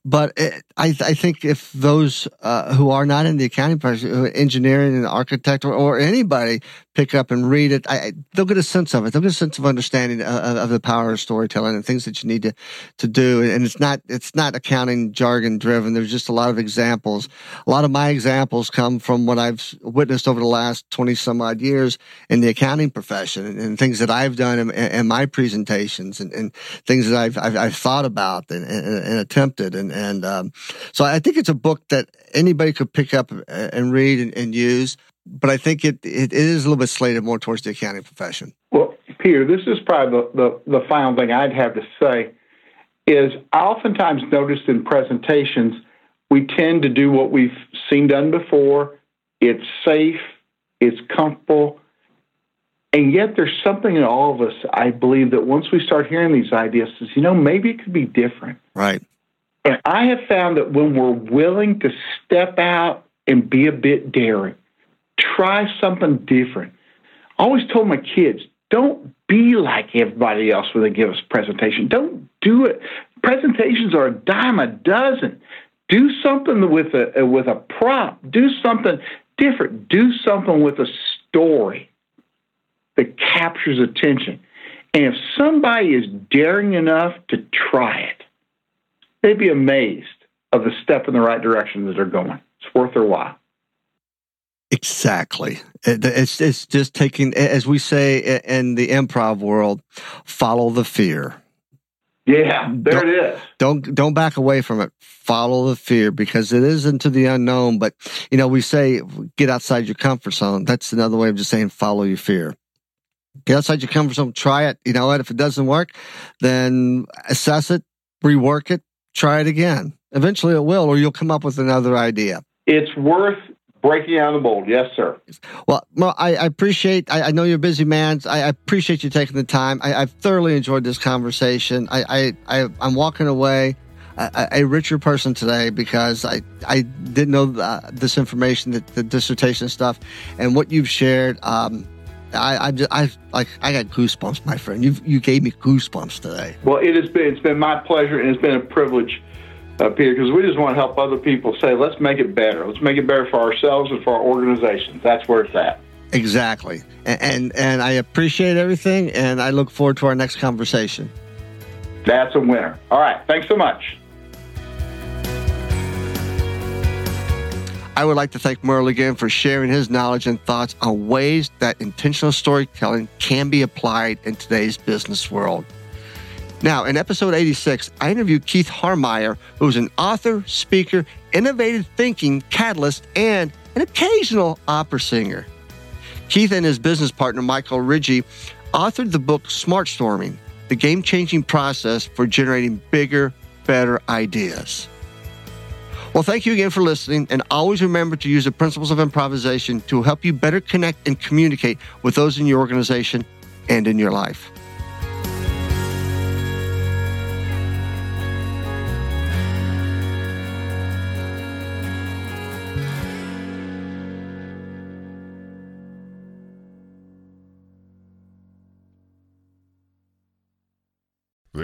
But it, I, I think if those uh, who are not in the accounting profession, engineering and architect or, or anybody pick up and read it, I, they'll get a sense of it. They'll get a sense of understanding of, of, the power of storytelling and things that you need to, to do. And it's not, it's not accounting jargon driven. There's just a lot of examples. A lot of my examples come from what I've witnessed over the last 20 some odd years in the accounting profession and, and things that I've done in, in my presentations and, and, things that I've, I've, I've thought about and, and, attempted. And, and, um, so I think it's a book that anybody could pick up and read and, use but I think it, it, it is a little bit slated more towards the accounting profession. Well, Peter, this is probably the, the, the final thing I'd have to say is I oftentimes noticed in presentations we tend to do what we've seen done before. It's safe, it's comfortable, and yet there's something in all of us, I believe, that once we start hearing these ideas, is, you know, maybe it could be different. Right. And I have found that when we're willing to step out and be a bit daring, try something different. I always told my kids, don't be like everybody else when they give us a presentation. Don't do it. Presentations are a dime a dozen. Do something with a with a prop. Do something different. Do something with a story that captures attention. And if somebody is daring enough to try it, they'd be amazed of the step in the right direction that they're going. It's worth their while. Exactly. It's it's just taking, as we say in the improv world, follow the fear. Yeah, there don't, it is. Don't don't back away from it. Follow the fear because it is into the unknown. But you know, we say get outside your comfort zone. That's another way of just saying follow your fear. Get outside your comfort zone. Try it. You know what? If it doesn't work, then assess it, rework it, try it again. Eventually, it will, or you'll come up with another idea. It's worth breaking out of the mold. Yes, sir. Well, well I, I appreciate. I, I, know you're a busy man. I, I, appreciate you taking the time. I, have thoroughly enjoyed this conversation. I, I, I am walking away a, a, richer person today because I I didn't know uh, this information, the, the, dissertation stuff, and what you've shared. Um, I, I, just, I like I got goosebumps, my friend. You you gave me goosebumps today. Well, it has been it's been my pleasure and it's been a privilege uh, Peter, because we just want to help other people say, let's make it better. Let's make it better for ourselves and for our organizations. That's where it's at. Exactly. And, and, and I appreciate everything, and I look forward to our next conversation. That's a winner. All right. Thanks so much. I would like to thank Merle again for sharing his knowledge and thoughts on ways that intentional storytelling can be applied in today's business world. Now, in episode 86, I interviewed Keith Harmeyer, who's an author, speaker, innovative thinking catalyst, and an occasional opera singer. Keith and his business partner, Michael Rigie, authored the book Smart Storming, the game changing process for generating bigger, better ideas. Well, thank you again for listening, and always remember to use the principles of improvisation to help you better connect and communicate with those in your organization and in your life.